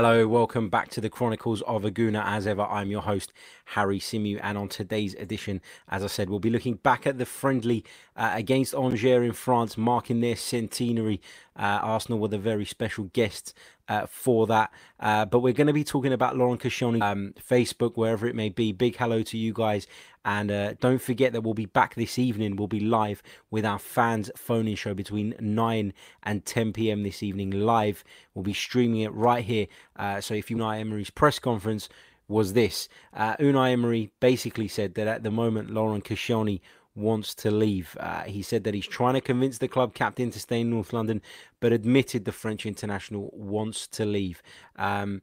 Hello, welcome back to the Chronicles of a Gooner. As ever, I'm your host, Harry Symeou, and on today's edition, as I said, we'll be looking back at the friendly uh, against Angers in France, marking their centenary. Uh, Arsenal were the very special guests uh, for that. Uh, but we're going to be talking about Laurent Koscielny, um, Facebook, wherever it may be. Big hello to you guys. And uh, don't forget that we'll be back this evening. We'll be live with our fans phone in show between 9 and 10 p.m. this evening. Live. We'll be streaming it right here. Uh, so if you Unai Emery's press conference was this uh, Unai Emery basically said that at the moment, Laurent Koscielny wants to leave. Uh, he said that he's trying to convince the club captain to stay in North London, but admitted the French international wants to leave. Um,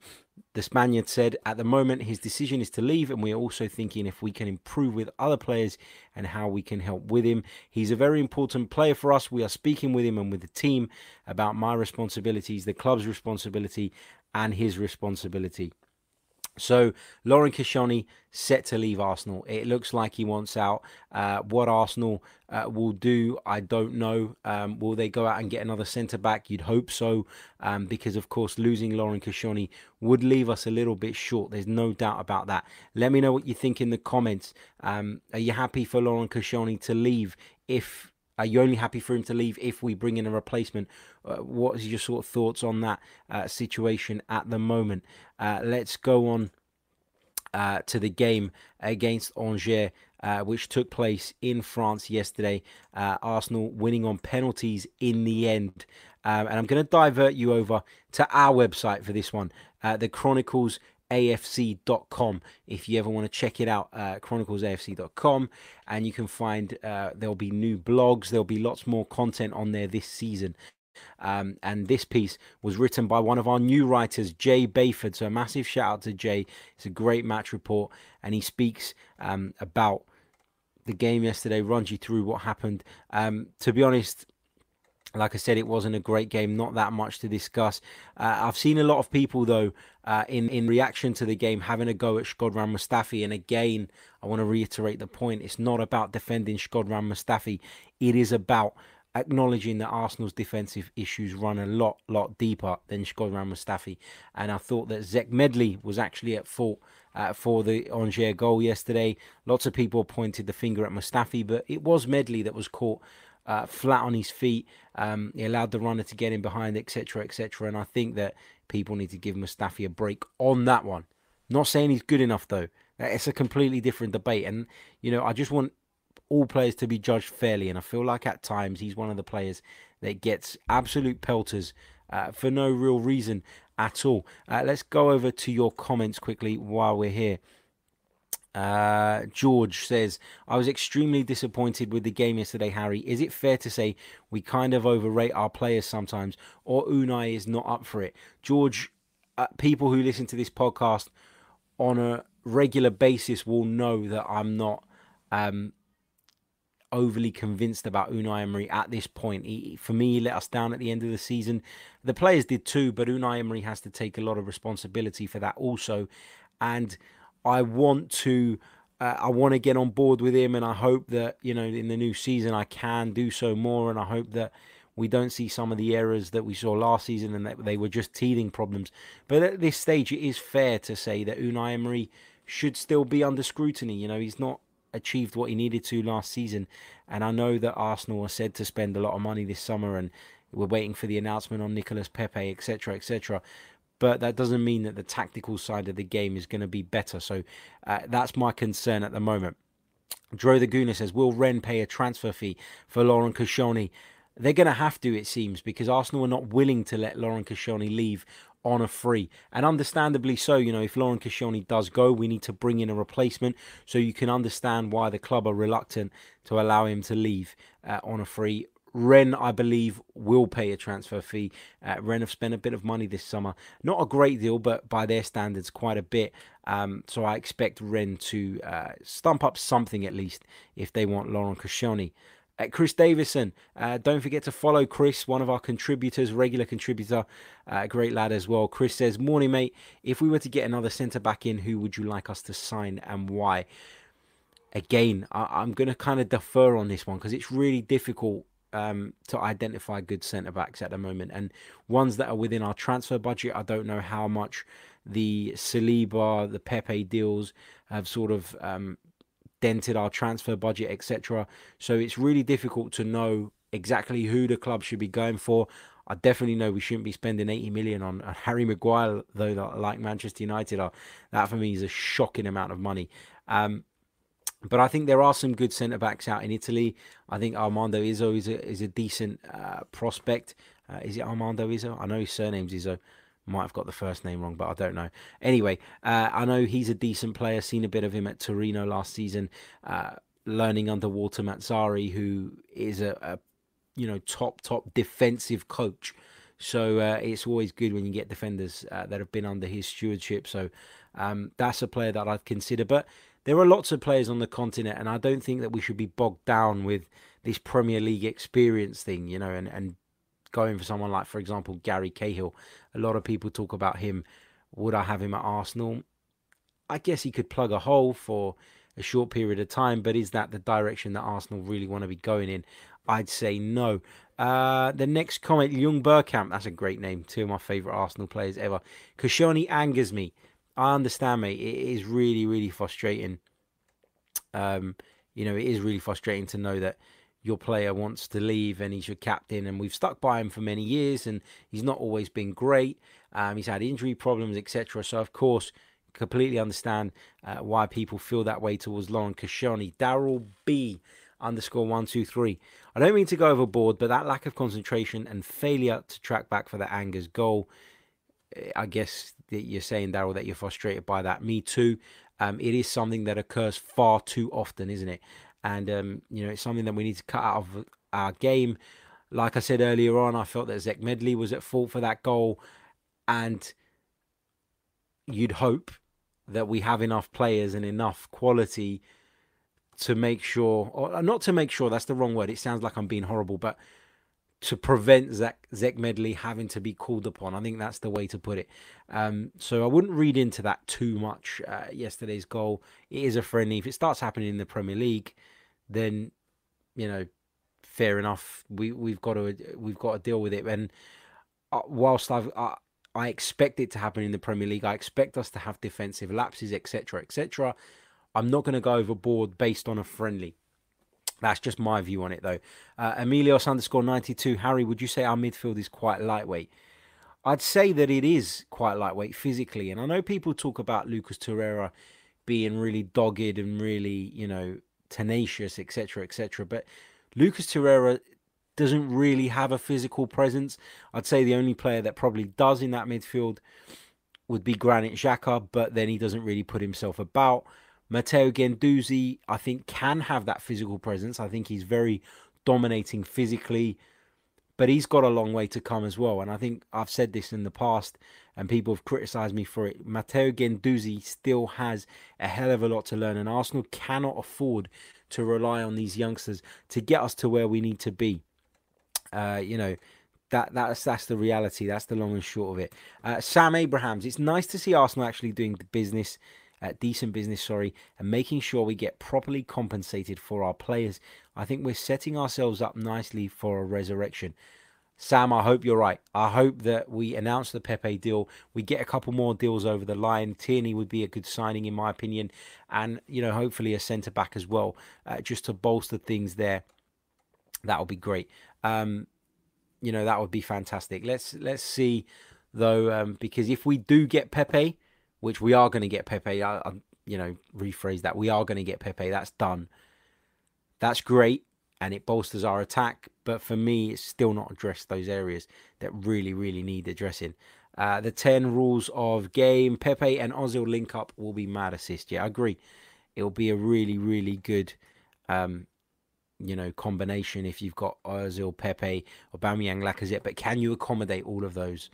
the Spaniard said at the moment his decision is to leave, and we're also thinking if we can improve with other players and how we can help with him. He's a very important player for us. We are speaking with him and with the team about my responsibilities, the club's responsibility, and his responsibility. So Laurent Koscielny set to leave Arsenal. It looks like he wants out. Uh, what Arsenal uh, will do, I don't know. Um, will they go out and get another centre back? You'd hope so, um, because of course losing Laurent Koscielny would leave us a little bit short. There's no doubt about that. Let me know what you think in the comments. Um, are you happy for Laurent Koscielny to leave if are you only happy for him to leave if we bring in a replacement? Uh, what is your sort of thoughts on that uh, situation at the moment? Uh, let's go on uh, to the game against Angers, uh, which took place in France yesterday. Uh, Arsenal winning on penalties in the end. Um, and I'm going to divert you over to our website for this one, the Chronicles afc.com if you ever want to check it out uh, chroniclesafc.com and you can find uh, there'll be new blogs there'll be lots more content on there this season. Um, and this piece was written by one of our new writers jay bayford. So a massive shout out to jay. It's a great match report. And he speaks um, about the game yesterday runs you through what happened. Um, to be honest like I said, it wasn't a great game. Not that much to discuss. Uh, I've seen a lot of people though, uh, in in reaction to the game, having a go at Shkodran Mustafi. And again, I want to reiterate the point: it's not about defending Shkodran Mustafi. It is about acknowledging that Arsenal's defensive issues run a lot, lot deeper than Shkodran Mustafi. And I thought that Zech Medley was actually at fault uh, for the Angers goal yesterday. Lots of people pointed the finger at Mustafi, but it was Medley that was caught uh, flat on his feet. Um, he allowed the runner to get in behind, etc., etc. And I think that people need to give Mustafi a break on that one. Not saying he's good enough though. It's a completely different debate, and you know I just want all players to be judged fairly. And I feel like at times he's one of the players that gets absolute pelters uh, for no real reason at all. Uh, let's go over to your comments quickly while we're here. Uh, George says, I was extremely disappointed with the game yesterday, Harry. Is it fair to say we kind of overrate our players sometimes, or Unai is not up for it? George, uh, people who listen to this podcast on a regular basis will know that I'm not um, overly convinced about Unai Emery at this point. He, for me, he let us down at the end of the season. The players did too, but Unai Emery has to take a lot of responsibility for that also. And I want to uh, I want to get on board with him, and I hope that you know in the new season I can do so more, and I hope that we don't see some of the errors that we saw last season and that they were just teething problems. But at this stage, it is fair to say that Unai Emery should still be under scrutiny. You know, he's not achieved what he needed to last season, and I know that Arsenal are said to spend a lot of money this summer, and we're waiting for the announcement on Nicolas Pepe, etc., etc but that doesn't mean that the tactical side of the game is going to be better. So uh, that's my concern at the moment. Dro the Gooner says, Will Rennes pay a transfer fee for Laurent Koscielny? They're going to have to, it seems, because Arsenal are not willing to let Laurent Koscielny leave on a free. And understandably so, you know, if Laurent Koscielny does go, we need to bring in a replacement. So you can understand why the club are reluctant to allow him to leave uh, on a free. Rennes, I believe, will pay a transfer fee. Uh, Rennes have spent a bit of money this summer. Not a great deal, but by their standards, quite a bit. Um, so I expect Rennes to uh, stump up something at least if they want Laurent Koscielny. Uh, Chris Davison, uh, don't forget to follow Chris, one of our contributors, regular contributor, uh, great lad as well. Chris says, Morning, mate. If we were to get another centre back in, who would you like us to sign and why? Again, I- I'm going to kind of defer on this one because it's really difficult um, to identify good centre backs at the moment, and ones that are within our transfer budget. I don't know how much the Saliba, the Pepe deals have sort of um, dented our transfer budget, etc. So it's really difficult to know exactly who the club should be going for. I definitely know we shouldn't be spending 80 million on Harry Maguire, though, like Manchester United are. That for me is a shocking amount of money. Um, but I think there are some good centre backs out in Italy. I think Armando Izzo is a, is a decent uh, prospect. Uh, is it Armando Izzo? I know his surname's Izzo. Might have got the first name wrong, but I don't know. Anyway, uh, I know he's a decent player. Seen a bit of him at Torino last season, uh, learning under Walter Mazzarri, who is a, a you know top top defensive coach. So uh, it's always good when you get defenders uh, that have been under his stewardship. So um, that's a player that I'd consider. But there are lots of players on the continent, and I don't think that we should be bogged down with this Premier League experience thing, you know, and, and going for someone like, for example, Gary Cahill. A lot of people talk about him. Would I have him at Arsenal? I guess he could plug a hole for a short period of time, but is that the direction that Arsenal really want to be going in? I'd say no. Uh, the next comment, Young Bergkamp. That's a great name. Two of my favourite Arsenal players ever. Koscielny angers me. I understand, mate. It is really, really frustrating. Um, you know, it is really frustrating to know that your player wants to leave and he's your captain, and we've stuck by him for many years, and he's not always been great. Um, he's had injury problems, etc. So, of course, completely understand uh, why people feel that way towards Laurent Koscielny. Daryl B underscore one two three. I don't mean to go overboard, but that lack of concentration and failure to track back for the Angers goal I guess that you're saying, Daryl, that you're frustrated by that. Me too. Um, it is something that occurs far too often, isn't it? And um, you know, it's something that we need to cut out of our game. Like I said earlier on, I felt that Zech Medley was at fault for that goal, and you'd hope that we have enough players and enough quality to make sure, or not to make sure, that's the wrong word. It sounds like I'm being horrible, but to prevent Zach, Zech Medley having to be called upon. I think that's the way to put it. Um, so I wouldn't read into that too much. Uh, yesterday's goal, it is a friendly. If it starts happening in the Premier League, then you know, fair enough. We we've got to we've got to deal with it. And uh, whilst I've uh, I expect it to happen in the Premier League, I expect us to have defensive lapses, etc., etc. I'm not going to go overboard based on a friendly. That's just my view on it, though. Uh, Emilios underscore 92. Harry, would you say our midfield is quite lightweight? I'd say that it is quite lightweight physically. And I know people talk about Lucas Torreira being really dogged and really, you know, tenacious, etc., etc. But Lucas Torreira doesn't really have a physical presence. I'd say the only player that probably does in that midfield would be Granit Xhaka, but then he doesn't really put himself about. Matteo Guendouzi, I think, can have that physical presence. I think he's very dominating physically, but he's got a long way to come as well. And I think I've said this in the past, and people have criticized me for it. Matteo Guendouzi still has a hell of a lot to learn, and Arsenal cannot afford to rely on these youngsters to get us to where we need to be. Uh, you know, that that's that's the reality. That's the long and short of it. Uh, Sam Abrahams, it's nice to see Arsenal actually doing the business uh, decent business, sorry, and making sure we get properly compensated for our players. I think we're setting ourselves up nicely for a resurrection. Sam, I hope you're right. I hope that we announce the Pepe deal. We get a couple more deals over the line. Tierney would be a good signing, in my opinion, and you know, hopefully a centre back as well, uh, just to bolster things there. That would be great. Um, you know, that would be fantastic. Let's let's see though, um, because if we do get Pepe, which we are going to get Pepe. I, I, you know, rephrase that. We are going to get Pepe. That's done. That's great, and it bolsters our attack. But for me, it's still not addressed those areas that really, really need addressing. Uh, the 10 rules of game. Pepe and Ozil link up will be mad assist. Yeah, I agree. It'll be a really, really good, um, you know, combination if you've got Ozil, Pepe, or Aubameyang, Lacazette. But can you accommodate all of those?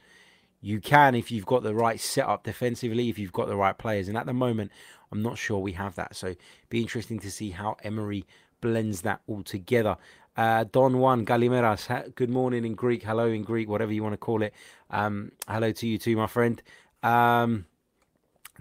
You can if you've got the right setup defensively, if you've got the right players. And at the moment, I'm not sure we have that. So be interesting to see how Emery blends that all together. Uh, Don Juan Galimeras, good morning in Greek, hello in Greek, whatever you want to call it. Um, hello to you too, my friend. Um,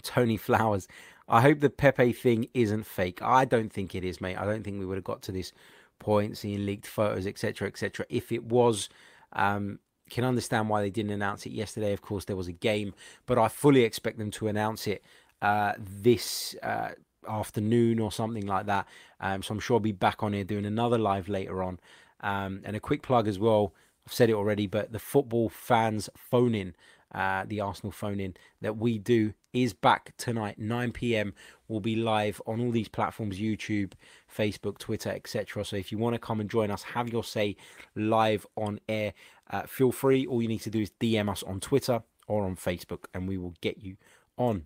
Tony Flowers, I hope the Pepe thing isn't fake. I don't think it is, mate. I don't think we would have got to this points, seeing leaked photos, etc., etc. If it was, um, can understand why they didn't announce it yesterday. Of course, there was a game, but I fully expect them to announce it uh, this uh, afternoon or something like that. Um, so I'm sure I'll be back on here doing another live later on. Um, and a quick plug as well. I've said it already, but the football fans phone in, uh, the Arsenal phone in that we do is back tonight, 9 p.m. We'll be live on all these platforms YouTube, Facebook, Twitter, etc. So if you want to come and join us, have your say live on air, uh, feel free. All you need to do is DM us on Twitter or on Facebook, and we will get you on.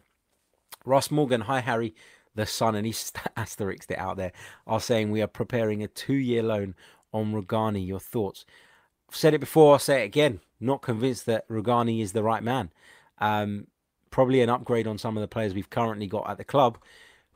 Ross Morgan, hi Harry, the Sun, and he's asterisked it out there, are saying we are preparing a two year loan on Rugani. Your thoughts? I've said it before, I'll say it again. Not convinced that Rugani is the right man. Um, probably an upgrade on some of the players we've currently got at the club,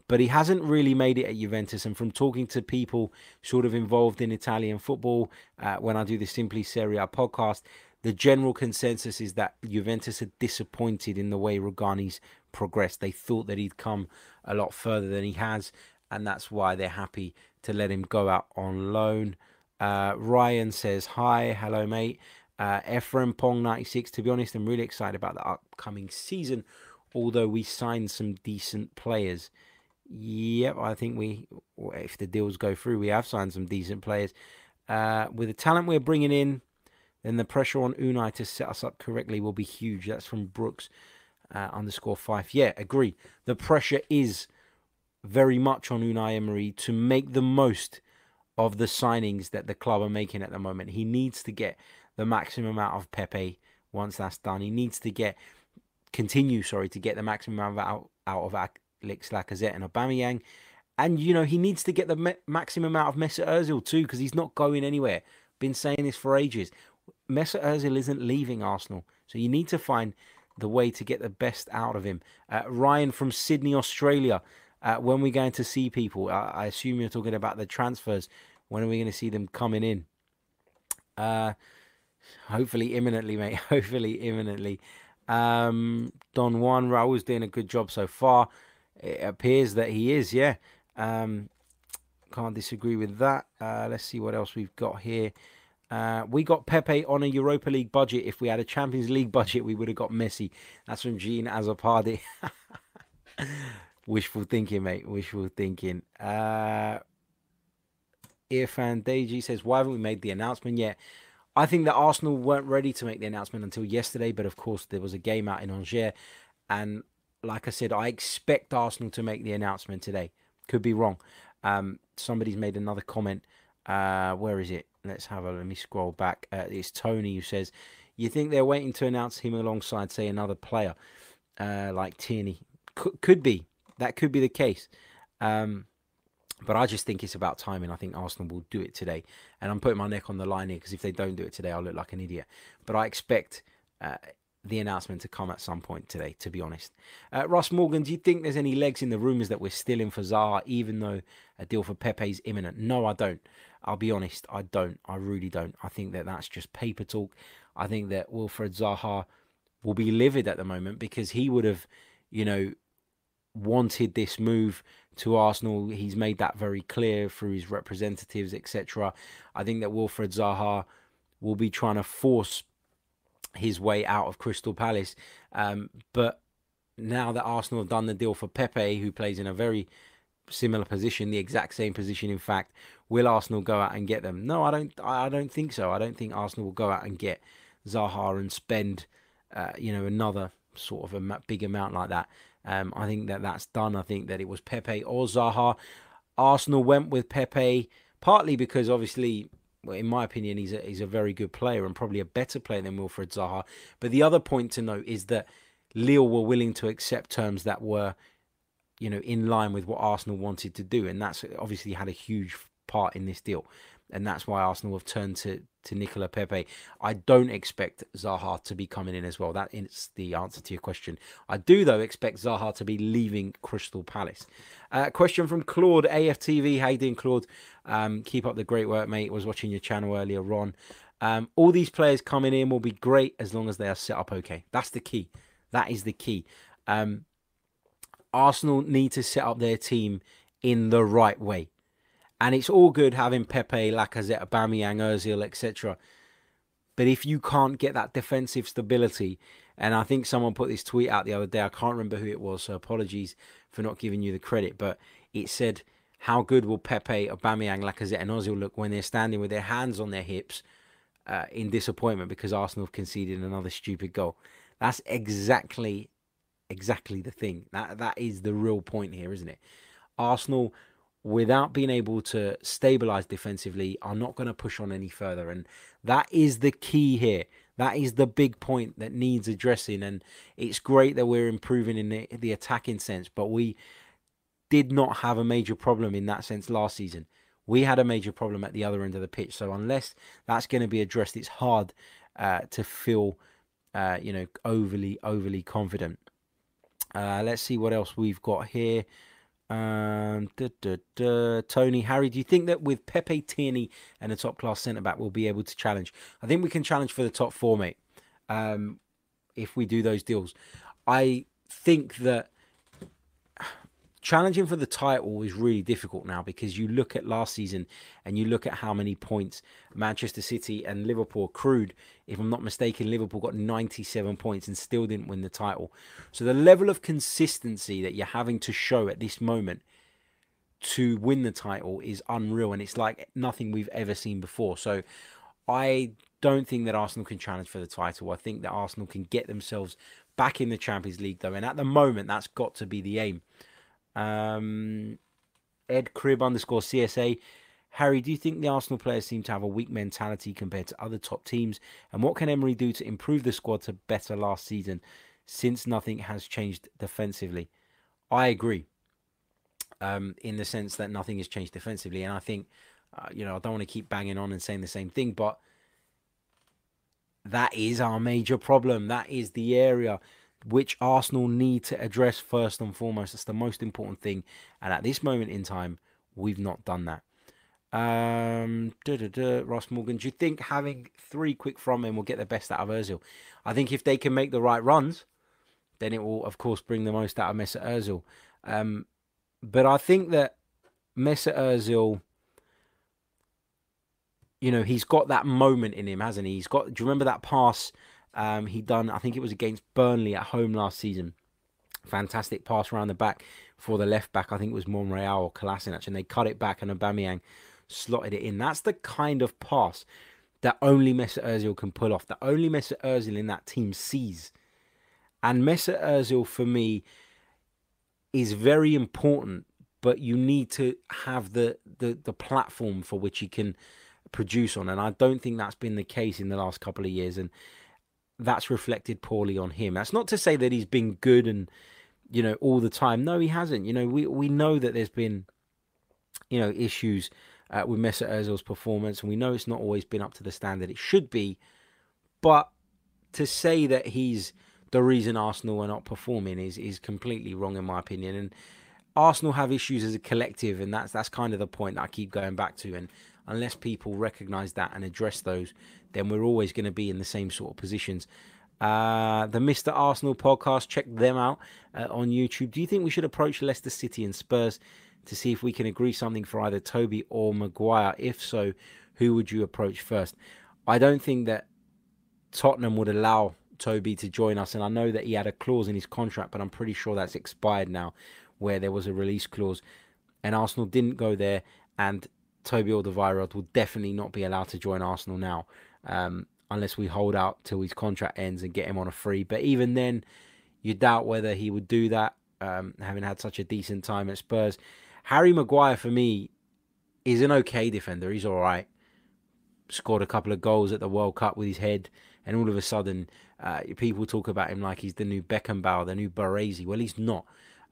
but he hasn't really made it at Juventus. And from talking to people sort of involved in Italian football, uh, when I do the Simply Serie A podcast, the general consensus is that Juventus are disappointed in the way Rugani's progressed. They thought that he'd come a lot further than he has, and that's why they're happy to let him go out on loan. Uh, Ryan says, Hi, hello, mate. Uh, Ephraim Pong 96. To be honest, I'm really excited about the upcoming season, although we signed some decent players. Yep, I think we, if the deals go through, we have signed some decent players. Uh, with the talent we're bringing in, then the pressure on Unai to set us up correctly will be huge. That's from Brooks uh, underscore five. Yeah, agree. The pressure is very much on Unai Emery to make the most of the signings that the club are making at the moment. He needs to get the maximum out of Pepe once that's done. He needs to get continue, sorry, to get the maximum out out of Alex Lacazette and Aubameyang. And you know he needs to get the me- maximum out of Mesut Ozil too, because he's not going anywhere. Been saying this for ages. Mesut Ozil isn't leaving Arsenal, so you need to find the way to get the best out of him. Uh, Ryan from Sydney, Australia. Uh, when we going to see people, I, I, assume you're talking about the transfers. When are we going to see them coming in? Uh, hopefully imminently, mate. Hopefully imminently. Um, Don Juan Raul's doing a good job so far. It appears that he is, yeah. Um, can't disagree with that. Uh, let's see what else we've got here. Uh, we got Pepe on a Europa League budget. If we had a Champions League budget, we would have got Messi. That's from Jean Azapadi. Wishful thinking, mate. Wishful thinking. Uh, Irfan Deji says, Why haven't we made the announcement yet? I think that Arsenal weren't ready to make the announcement until yesterday, but of course, there was a game out in Angers. And like I said, I expect Arsenal to make the announcement today. Could be wrong. Um, somebody's made another comment. Uh, where is it? Let's have a let me scroll back. Uh, it's Tony who says, "You think they're waiting to announce him alongside, say, another player uh, like Tierney? C- could be that could be the case." Um, but I just think it's about timing. I think Arsenal will do it today, and I'm putting my neck on the line here because if they don't do it today, I'll look like an idiot. But I expect uh, the announcement to come at some point today. To be honest, uh, Ross Morgan, do you think there's any legs in the rumours that we're still in for Zaha, even though a deal for Pepe is imminent? No, I don't. I'll be honest, I don't. I really don't. I think that that's just paper talk. I think that Wilfred Zaha will be livid at the moment because he would have, you know, wanted this move to Arsenal. He's made that very clear through his representatives, etc. I think that Wilfred Zaha will be trying to force his way out of Crystal Palace. Um, but now that Arsenal have done the deal for Pepe, who plays in a very similar position, the exact same position, in fact, will Arsenal go out and get them? No, I don't. I don't think so. I don't think Arsenal will go out and get Zaha and spend, uh, you know, another sort of a big amount like that. Um, I think that that's done. I think that it was Pepe or Zaha. Arsenal went with Pepe partly because obviously, well, in my opinion, he's a, he's a very good player and probably a better player than Wilfred Zaha. But the other point to note is that Lille were willing to accept terms that were, you know, in line with what Arsenal wanted to do, and that's obviously had a huge part in this deal and that's why Arsenal have turned to to Nicola Pepe. I don't expect Zaha to be coming in as well. That is the answer to your question. I do though expect Zaha to be leaving Crystal Palace. Uh, question from Claude AFTV. You doing, Claude? Um, keep up the great work, mate. Was watching your channel earlier on. Um, all these players coming in will be great as long as they are set up okay. That's the key. That is the key. Um, Arsenal need to set up their team in the right way And it's all good having Pepe, Lacazette, Aubameyang, Ozil, etc. But if you can't get that defensive stability, and I think someone put this tweet out the other day, I can't remember who it was, so apologies for not giving you the credit, but it said, how good will Pepe, Aubameyang, Lacazette, and Ozil look when they're standing with their hands on their hips uh, in disappointment because Arsenal have conceded another stupid goal? That's exactly, exactly the thing. That that is the real point here, isn't it? Arsenal without being able to stabilize defensively are not going to push on any further. And that is the key here. That is the big point that needs addressing. And it's great that we're improving in the, the attacking sense but we did not have a major problem in that sense last season. We had a major problem at the other end of the pitch. So unless that's going to be addressed it's hard uh, to feel uh, you know overly overly confident. Uh, let's see what else we've got here um, duh, duh, duh. Tony, Harry, do you think that with Pepe Tierney and a top class centre back, we'll be able to challenge? I think we can challenge for the top four, mate. Um, if we do those deals, I think that challenging for the title is really difficult now because you look at last season and you look at how many points Manchester City and Liverpool accrued. If I'm not mistaken, Liverpool got 97 points and still didn't win the title. So the level of consistency that you're having to show at this moment to win the title is unreal and it's like nothing we've ever seen before. So I don't think that Arsenal can challenge for the title. I think that Arsenal can get themselves back in the Champions League though and at the moment that's got to be the aim. Um, Ed Crib underscore CSA. Harry, do you think the Arsenal players seem to have a weak mentality compared to other top teams? And what can Emery do to improve the squad to better last season since nothing has changed defensively? I agree um, in the sense that nothing has changed defensively. And I think, uh, you know, I don't want to keep banging on and saying the same thing, but that is our major problem. That is the area which Arsenal need to address first and foremost. That's the most important thing. And at this moment in time, we've not done that. Um, duh, duh, duh, Ross Morgan, do you think having three quick from him will get the best out of Ozil? I think if they can make the right runs, then it will, of course, bring the most out of Mesut Ozil. Um, but I think that Mesut Ozil, you know, he's got that moment in him, hasn't he? He's got. Do you remember that pass um, he done, I think it was against Burnley at home last season. Fantastic pass around the back for the left back. I think it was Monreal or Kolasinac, and they cut it back, and Aubameyang slotted it in. That's the kind of pass that only Mesut Ozil can pull off. That only Mesut Ozil in that team sees. And Mesut Ozil, for me, is very important, but you need to have the, the, the platform for which he can produce on. And I don't think that's been the case in the last couple of years. And that's reflected poorly on him. That's not to say that he's been good and you know all the time. No, he hasn't. You know, we we know that there's been you know issues uh, with Mesut Ozil's performance, and we know it's not always been up to the standard it should be. But to say that he's the reason Arsenal are not performing is is completely wrong in my opinion. And Arsenal have issues as a collective, and that's that's kind of the point that I keep going back to. And unless people recognise that and address those, then we're always going to be in the same sort of positions. Uh, the Mr. Arsenal podcast, check them out uh, on YouTube. Do you think we should approach Leicester City and Spurs to see if we can agree something for either Toby or Maguire? If so, who would you approach first? I don't think that Tottenham would allow Toby to join us, and I know that he had a clause in his contract, but I'm pretty sure that's expired now, where there was a release clause, and Arsenal didn't go there, and Toby Alderweireld will definitely not be allowed to join Arsenal now um, unless we hold out till his contract ends and get him on a free. But even then, you doubt whether he would do that, um, having had such a decent time at Spurs. Harry Maguire, for me, is an okay defender. He's all right. Scored a couple of goals at the World Cup with his head, and all of a sudden, uh, people talk about him like he's the new Beckenbauer, the new Baresi. Well, he's not.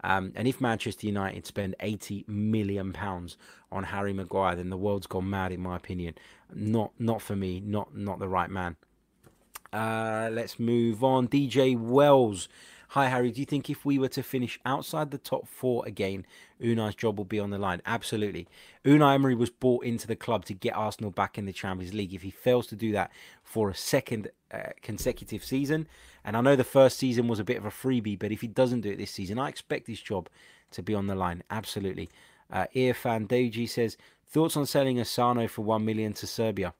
Um, and if Manchester United spend 80 million pounds on Harry Maguire, then the world's gone mad, in my opinion. Not, not for me. Not, not the right man. Uh, let's move on. DJ Wells. Hi, Harry. Do you think if we were to finish outside the top four again, Unai's job will be on the line? Absolutely. Unai Emery was bought into the club to get Arsenal back in the Champions League. If he fails to do that for a second uh, consecutive season, and I know the first season was a bit of a freebie, but if he doesn't do it this season, I expect his job to be on the line. Absolutely. Uh, Irfan Doji says, thoughts on selling Asano for 1 million to Serbia?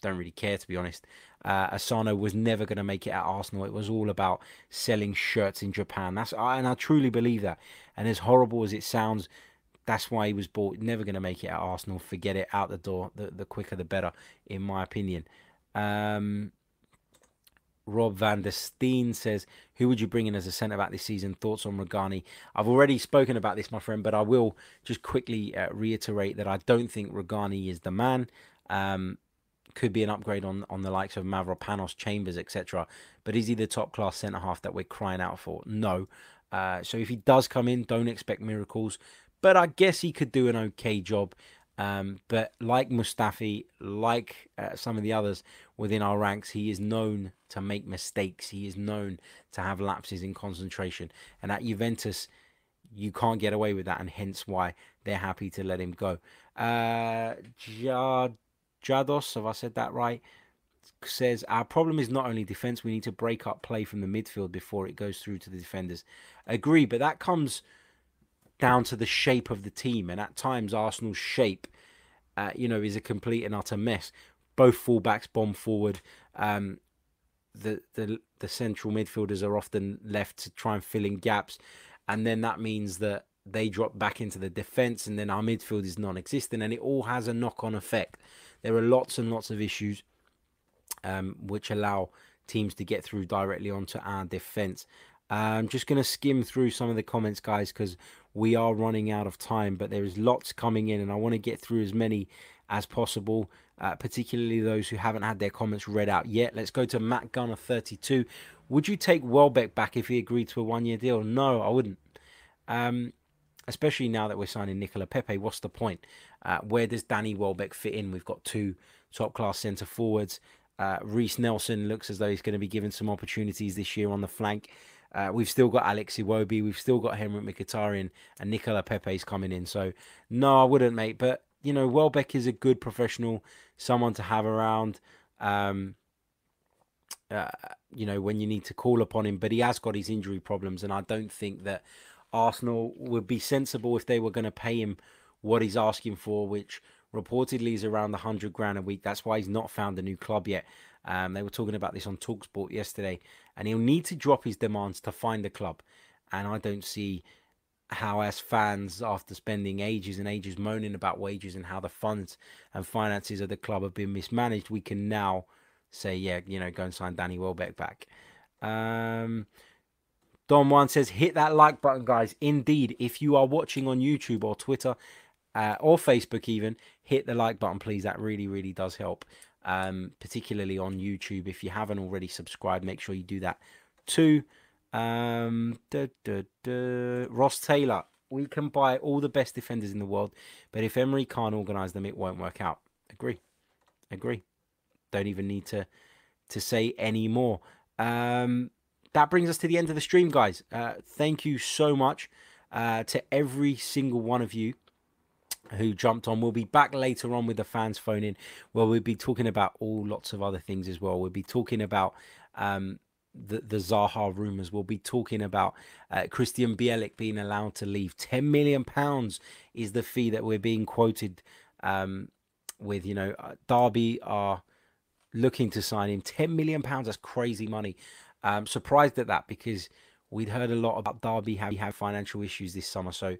Don't really care, to be honest. Uh, Asano was never going to make it at Arsenal. It was all about selling shirts in Japan. That's and I truly believe that. And as horrible as it sounds, that's why he was bought. Never going to make it at Arsenal. Forget it. Out the door. The the quicker the better, in my opinion. Um, Rob van der Steen says, Who would you bring in as a centre back this season? Thoughts on Rugani? I've already spoken about this, my friend, but I will just quickly uh, reiterate that I don't think Rugani is the man. Um, could be an upgrade on, on the likes of Mavropanos, Chambers, etc. But is he the top class centre half that we're crying out for? No. Uh, so if he does come in, don't expect miracles. But I guess he could do an okay job. Um, but like Mustafi, like uh, some of the others within our ranks, he is known to make mistakes. He is known to have lapses in concentration. And at Juventus, you can't get away with that, and hence why they're happy to let him go. Uh, Jados, have I said that right? Says our problem is not only defense, we need to break up play from the midfield before it goes through to the defenders. Agree, but that comes down to the shape of the team, and at times Arsenal's shape, uh, you know, is a complete and utter mess. Both fullbacks bomb forward. Um, the the the central midfielders are often left to try and fill in gaps, and then that means that they drop back into the defence, and then our midfield is non-existent, and it all has a knock-on effect. There are lots and lots of issues um, which allow teams to get through directly onto our defence. I'm just going to skim through some of the comments, guys, because we are running out of time, but there is lots coming in, and I want to get through as many as possible, uh, particularly those who haven't had their comments read out yet. Let's go to Matt Gunner 32. Would you take Welbeck back if he agreed to a one year deal? No, I wouldn't. Um, especially now that we're signing Nicola Pepe. What's the point? Uh, where does Danny Welbeck fit in? We've got two top class centre forwards. Uh, Reiss Nelson looks as though he's going to be given some opportunities this year on the flank. Uh, we've still got Alex Iwobi, we've still got Henrikh Mkhitaryan, and Nicola Pepe's coming in. So, no, I wouldn't, mate. But, you know, Welbeck is a good professional, someone to have around, um, uh, you know, when you need to call upon him. But he has got his injury problems, and I don't think that Arsenal would be sensible if they were going to pay him what he's asking for, which reportedly is around the 100 grand a week. That's why he's not found a new club yet. Um, they were talking about this on Talksport yesterday, and he'll need to drop his demands to find a club. And I don't see how, as fans, after spending ages and ages moaning about wages and how the funds and finances of the club have been mismanaged, we can now say, yeah, you know, go and sign Danny Welbeck back. Um, Don Juan says, hit that like button, guys. Indeed, if you are watching on YouTube or Twitter uh, or Facebook, even hit the like button, please. That really, really does help um, particularly on YouTube. If you haven't already subscribed, make sure you do that too. Um, duh, duh, duh. Ross Taylor, we can buy all the best defenders in the world, but if Emery can't organise them, it won't work out. Agree, agree. Don't even need to to say any more. Um, that brings us to the end of the stream, guys. Uh, thank you so much uh, to every single one of you who jumped on. We'll be back later on with the fans phone in where we'll be talking about all lots of other things as well. We'll be talking about um, the, the Zaha rumours. We'll be talking about uh, Krystian Bielik being allowed to leave. £10 million is the fee that we're being quoted um, with. You know, uh, Derby are looking to sign him. £10 million, that's crazy money. Um, surprised at that because we'd heard a lot about Derby have financial issues this summer. So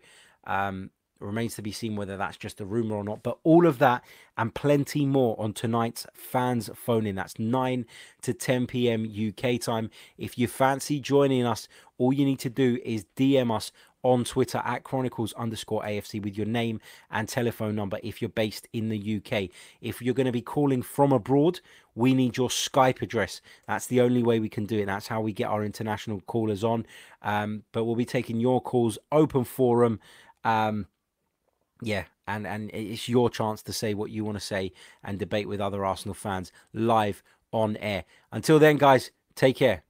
um, it remains to be seen whether that's just a rumor or not. But all of that and plenty more on tonight's fans phone in. That's 9 to 10 p.m. UK time. If you fancy joining us, all you need to do is DM us on Twitter at Chronicles underscore AFC with your name and telephone number if you're based in the UK. If you're going to be calling from abroad, we need your Skype address. That's the only way we can do it. That's how we get our international callers on. Um, but we'll be taking your calls, open forum. Um, yeah, and and it's your chance to say what you want to say and debate with other Arsenal fans live on air. Until then, guys, take care.